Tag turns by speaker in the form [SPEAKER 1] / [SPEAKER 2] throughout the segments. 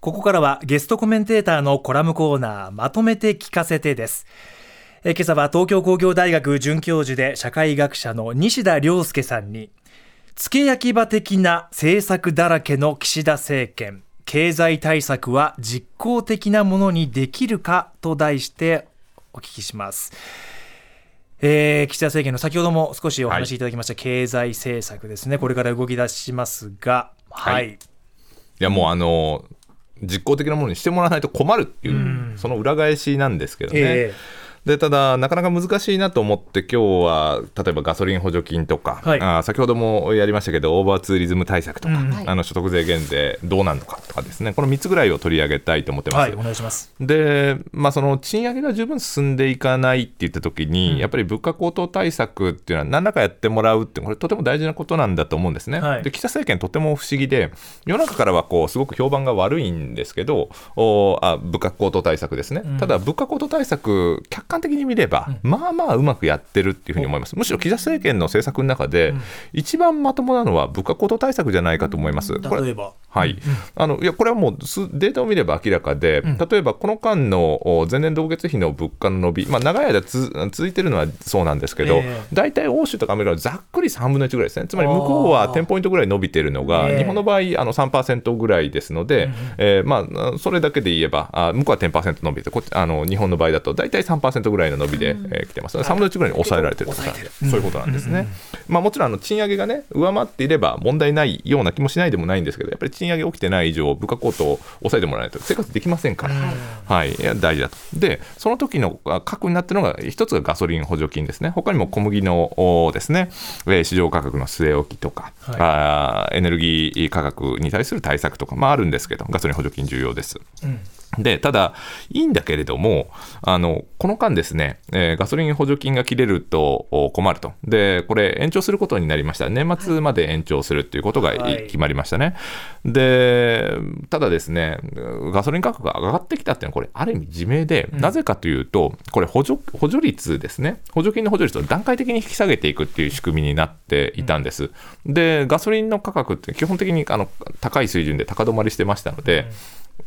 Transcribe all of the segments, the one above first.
[SPEAKER 1] ここからはゲストコメンテーターのコラムコーナーまとめて聞かせてですえ今朝は東京工業大学准教授で社会学者の西田亮介さんに付け焼き場的な政策だらけの岸田政権経済対策は実効的なものにできるかと題してお聞きします。えー、岸田政権の先ほども少しお話しいただきました経済政策ですね、これから動き出しますが、はい。
[SPEAKER 2] はいいやもうあの実効的なものにしてもらわないと困るっていう、その裏返しなんですけどね。
[SPEAKER 1] え
[SPEAKER 2] でただ、なかなか難しいなと思って、今日は例えばガソリン補助金とか、
[SPEAKER 1] はい。
[SPEAKER 2] あー先ほどもやりましたけど、オーバーツーリズム対策とか、
[SPEAKER 1] うん。
[SPEAKER 2] あの所得税減税どうなるのかとかですね、この3つぐらいを取り上げたいと思ってます。
[SPEAKER 1] はい、お願いします。
[SPEAKER 2] で、まあ、その賃上げが十分進んでいかないって言ったときに、
[SPEAKER 1] うん。
[SPEAKER 2] やっぱり物価高騰対策っていうのは、何らかやってもらうって、これ、とても大事なことなんだと思うんですね。
[SPEAKER 1] はい。
[SPEAKER 2] で岸田政権、とても不思議で、世の中からはこうすごく評判が悪いんですけど、おあ物価高騰対策ですね、
[SPEAKER 1] うん。
[SPEAKER 2] ただ、物価高騰対策、客観的に見れば、まあまあうまくやってるっていうふうに思います。むしろ岸田政権の政策の中で、一番まともなのは物価高騰対策じゃないかと思います。これはい、あのいやこれはもうすデータを見れば明らかで、
[SPEAKER 1] ん。
[SPEAKER 2] 例えばこの間のお前年同月比の物価の伸び、まあ、長い間つ続いてるのはそうなんですけど、
[SPEAKER 1] ええ。
[SPEAKER 2] 大体欧州とかアメリカはざっくり3分の1ぐらいですね、つまり向こうは10ポイントぐらい伸びてるのが、
[SPEAKER 1] ええ
[SPEAKER 2] 日本の場合、あの3%ぐらいですので、えーまあ、それだけで言えば、あ向こうは10%伸びてこっちあの、日本の場合だと大体3%ぐらいの伸びで、えー来てます、3分の1ぐらいに抑えられてると
[SPEAKER 1] 抑えてる。
[SPEAKER 2] そういうことなんですね。まあ、もちろんあの賃上げがね、上回っていれば問題ないような気もしないでもないんですけど、やっぱり賃上げ起きてない以上、物価高騰を抑えてもらわないと生活できませんから、はい、い。や大事だと。で、その時のあ核になってるのが、一つがガソリン補助金ですね、他にも小麦のおですね、えー市場価格の据え置きとか、
[SPEAKER 1] はい。
[SPEAKER 2] あーエネルギー価格に対する対策とか、まあ、あるんですけど、ガソリン補助金重要です。
[SPEAKER 1] うん
[SPEAKER 2] でただ、いいんだけれども、あのこの間ですね、えーガソリン補助金が切れるとお困ると、でこれ、延長することになりました、年末まで延長するということがい
[SPEAKER 1] はい。
[SPEAKER 2] 決まりましたね。でただですね、ガソリン価格が上がってきたっていうのは、これ、ある意味自明で、なぜかというと、これ補助、補助率ですね、補助金の補助率を段階的に引き下げていくっていう仕組みになっていたんです。で、ガソリンの価格って基本的にあの高い水準で高止まりしてましたので、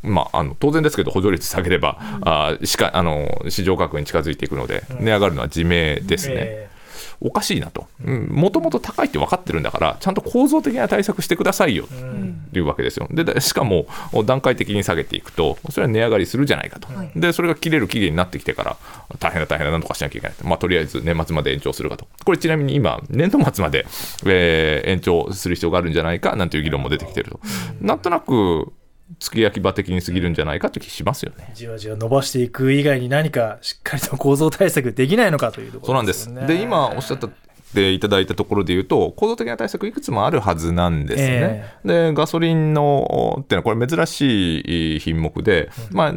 [SPEAKER 2] まあ、あの当然ですけど、補助率下げれば、あしかあの市場価格に近づいていくので、値上がるのは自明ですね。
[SPEAKER 1] え
[SPEAKER 2] おかしいなと、もともと高いって分かってるんだから、ちゃんと構造的な対策してくださいよ
[SPEAKER 1] ーうん。
[SPEAKER 2] というわけですよ。で、でしかも段階的に下げていくと、それは値上がりするじゃないかと、でそれが切れる期限になってきてから、大変だ、大変だ、なんとかしなきゃいけないと、まあ、とりあえず年末まで延長するかと、これ、ちなみに今、年度末まで、えー延長する必要があるんじゃないかなんていう議論も出てきてると、なんとなく、付け焼き場的に過ぎるんじゃないかという気しますよね。
[SPEAKER 1] じわじわ伸ばしていく以外に何かしっかりと構造対策できないのかというとこ
[SPEAKER 2] そうなんで
[SPEAKER 1] す。
[SPEAKER 2] で今おっしゃったっていただいたところで言うと、構造的な対策、いくつもあるはずなんですね。で、ガソリンのっていうのは、これ、珍しい品目で、まあ、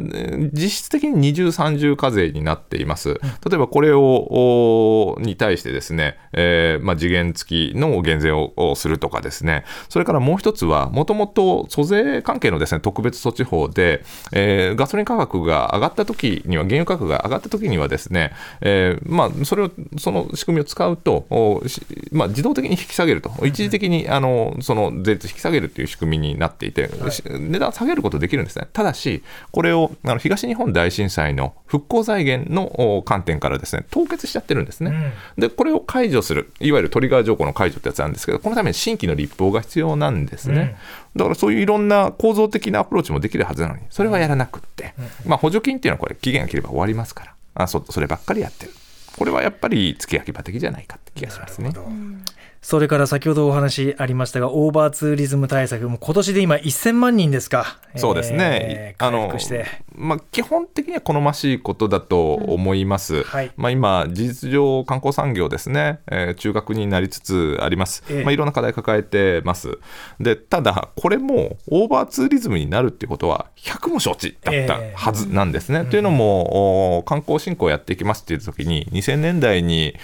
[SPEAKER 2] 実質的に二重、三重課税になっています。例えば、これをおに対してですね、えーまあ、次元付きの減税ををするとかですね、それからもう一つは、もともと租税関係のですね特別措置法で、えーガソリン価格が上がった時には、原油価格が上がった時にはですね、えーまあ、それを、その仕組みを使うと、おしまあ、自動的に引き下げると、一時的にあのその税率引き下げるという仕組みになっていて、し値段下げることできるんですね。ただし、これをあの東日本大震災の復興財源のお観点からですね凍結しちゃってるんですね。で、これを解除する、いわゆるトリガー条項の解除ってやつなんですけど、このために新規の立法が必要なんですね。だからそういういろんな構造的なアプローチもできるはずなのに、それはやらなくって、まあ、補助金っていうのはこれ、期限が切れば終わりますから、あそそればっかりやってる。これはやっぱり付け焼き場的じゃないかって気がしますね。
[SPEAKER 1] それから先ほどお話ありましたが、オーバーツーリズム対策、もう今年で今、1000万人ですか、
[SPEAKER 2] そうですね、
[SPEAKER 1] えー回復して。
[SPEAKER 2] まあ、基本的には好ましいことだと思います、
[SPEAKER 1] はい。
[SPEAKER 2] まあ、今、事実上、観光産業ですね、えー中核になりつつあります、
[SPEAKER 1] ええ。
[SPEAKER 2] まあ、いろんな課題抱えてます、でただ、これもオーバーツーリズムになるっていうことは、100も承知だったはずなんですね。というのも、お観光振興やっていきますっていう時に、2000年代に、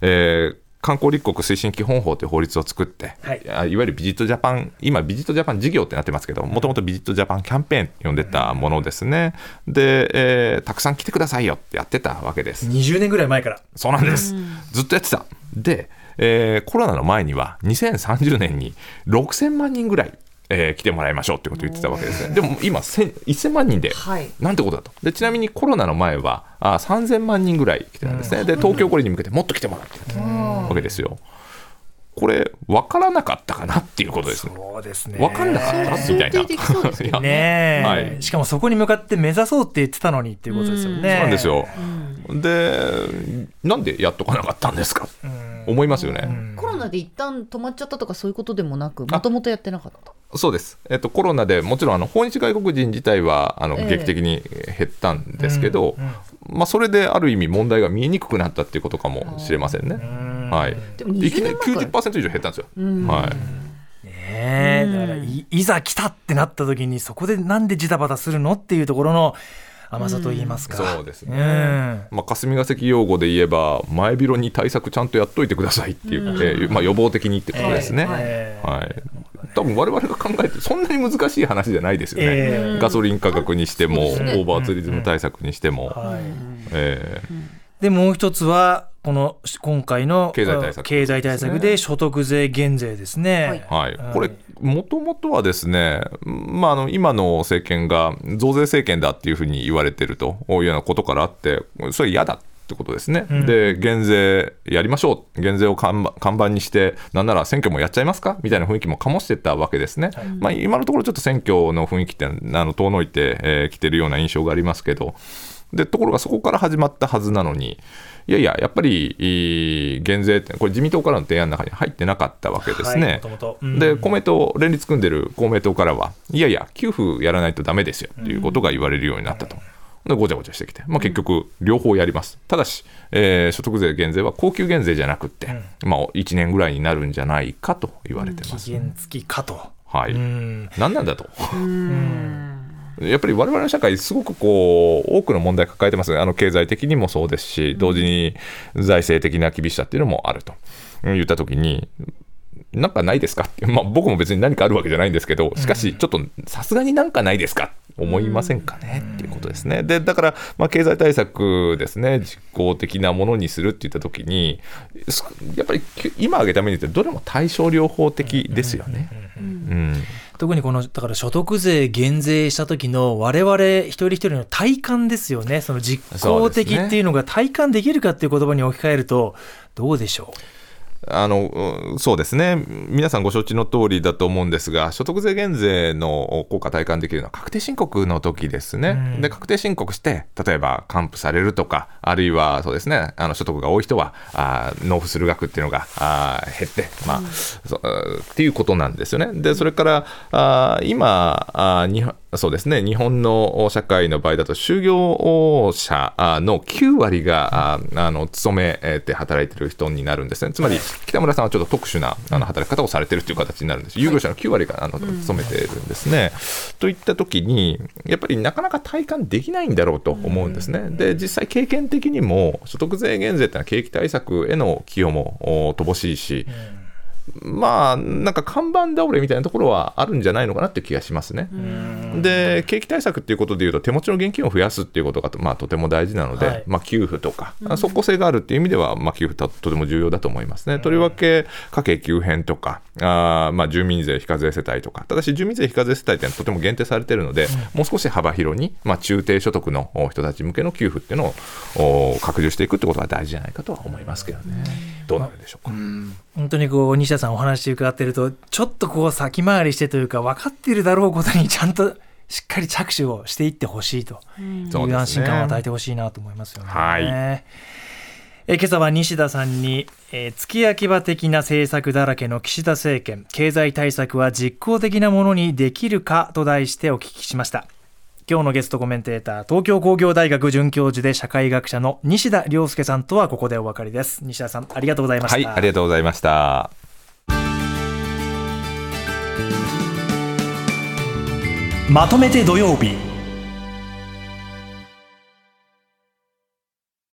[SPEAKER 2] えー観光立国推進基本法という法律を作って、
[SPEAKER 1] はい
[SPEAKER 2] い、わゆるビジットジャパン、今、ビジットジャパン事業ってなってますけど、もともとビジットジャパンキャンペーンって呼んでたものですね、で、えーたくさん来てくださいよってやってたわけです。
[SPEAKER 1] 20年ぐらい前から。
[SPEAKER 2] そうなんです、ずっとやってた。で、えーコロナの前には、2030年に6000万人ぐらい。えー、来てもらいましょうってことを言ってたわけですね。でも今1000万人で、はい、なんてことだと。でちなみにコロナの前はあ3000万人ぐらい来てたんですね、で東京これに向けてもっと来てもらってるわけですよ。これ分からなかったかなっていうことです。
[SPEAKER 1] そうですね。
[SPEAKER 2] 分かんなかったみたいな。
[SPEAKER 1] ね、はい、しかもそこに向かって目指そうって言ってたのにっていうことですよね。
[SPEAKER 2] そうなんですよ、でなんでやっとかなかったんですか、思いますよね、
[SPEAKER 3] コロナで一旦止まっちゃったとかそういうことでもなくもともとやってなかった
[SPEAKER 2] そうです、えっと、コロナでもちろんあの訪日外国人自体はあの、劇的に減ったんですけど、まあ、それである意味問題が見えにくくなったっていうことかもしれませんね。はい、でもいきなり90%以上減ったんですよ。はい。
[SPEAKER 1] ねだからいいざ来たってなった時にそこでなんでジタバタするのっていうところの甘さと言いますか、
[SPEAKER 2] そうですね、まあ、霞が関用語で言えば前広に対策ちゃんとやっといてくださいっていう、えー、まあ、予防的にってことですね、えー、はい、多分我々が考えてそんなに難しい話じゃないですよね、えー、ガソリン価格にしても、オーバーツーリズム対策にしても。
[SPEAKER 1] でもう一つはこの今回の経済対策。経済対策で所得税減税ですね。
[SPEAKER 2] はい、はい、これもともとはですね、まあ、あの今の政権が増税政権だっていうふうに言われてるというようなことからあってそれ嫌だってことですね、うん、で減税やりましょう、減税を看板にして、なんなら選挙もやっちゃいますか？みたいな雰囲気も醸してたわけですね、はい、まあ、今のところちょっと選挙の雰囲気ってあの遠のいてき、えー、てるような印象がありますけど、でところがそこから始まったはずなのに、いやいや、やっぱり減税って、これ、自民党からの提案の中に入ってなかったわけですね。はい、で、公明党、連立組んでる公明党からは、いやいや、給付やらないとだめですよっていうことが言われるようになったと。でごちゃごちゃしてきて、まあ、結局、両方やります、ただし、えー、所得税減税は高級減税じゃなくて、うん、まあ、1年ぐらいになるんじゃないかと言われてます、
[SPEAKER 1] 期限付きかと。
[SPEAKER 2] はい、何なんだと。やっぱり我々の社会、すごくこう多くの問題抱えてます。あの経済的にもそうですし、同時に財政的な厳しさっていうのもあると。言ったときに、なんかないですか？って、まあ、僕も別に何かあるわけじゃないんですけど、しかし、ちょっとさすがになんかないですか？思いませんかね？っていうことですね。でだから、まあ、経済対策ですね、実効的なものにするっていったときに、やっぱり今挙げたメニューって、どれも対症療法的ですよね。うん
[SPEAKER 1] 特にこのだから所得税減税した時の我々一人一人の体感ですよね、その実効的っていうのが体感できるかっていう言葉に置き換えると、どうでしょう？
[SPEAKER 2] あのそうですね、皆さんご承知の通りだと思うんですが、所得税減税の効果体感できるのは確定申告の時ですね、うん、で確定申告して、例えば還付されるとか、あるいはそうですね、あの所得が多い人はあ納付する額っていうのがあ減って、まあ、うん、っていうことなんですよね。でそれからあ今あ日本そうですね。日本の社会の場合だと就業者の9割があの勤めて働いてる人になるんですね。つまり北村さんはちょっと特殊なあの働き方をされてるという形になるんです。有業者の9割があの勤めてるんですね、といったときにやっぱりなかなか体感できないんだろうと思うんですね。で実際経験的にも所得税減税ってのは景気対策への寄与も乏しいし、まあ、なんか看板倒れみたいなところはあるんじゃないのかなっていう気がしますね。で、景気対策っていうことでいうと、手持ちの現金を増やすっていうことが、まあ、とても大事なので、はい、まあ、給付とか、即効性があるっていう意味では、まあ、給付ととても重要だと思いますね。とりわけ、家計急変とか、あまあ、住民税非課税世帯とか、ただし住民税非課税世帯っていうのはとても限定されているので、もう少し幅広に、まあ、中低所得の人たち向けの給付っていうのを拡充していくってことが大事じゃないかとは思いますけどね。どうなるでしょうか。
[SPEAKER 1] 本当にこう西田さんお話伺ってるとちょっとこう先回りしてというか分かっているだろうことにちゃんとしっかり着手をしていってほしいという安心感を与えてほしいなと思いますよね。はい、え今朝は西田さんに、えー、月焼き場的な政策だらけの岸田政権経済対策は実効的なものにできるかと題してお聞きしました。今日のゲストコメンテーター東京工業大学准教授で社会学者の西田亮介さんとはここでお別れです。西田さんありがとうございました。
[SPEAKER 2] はいありがとうございました。
[SPEAKER 1] まとめて土曜日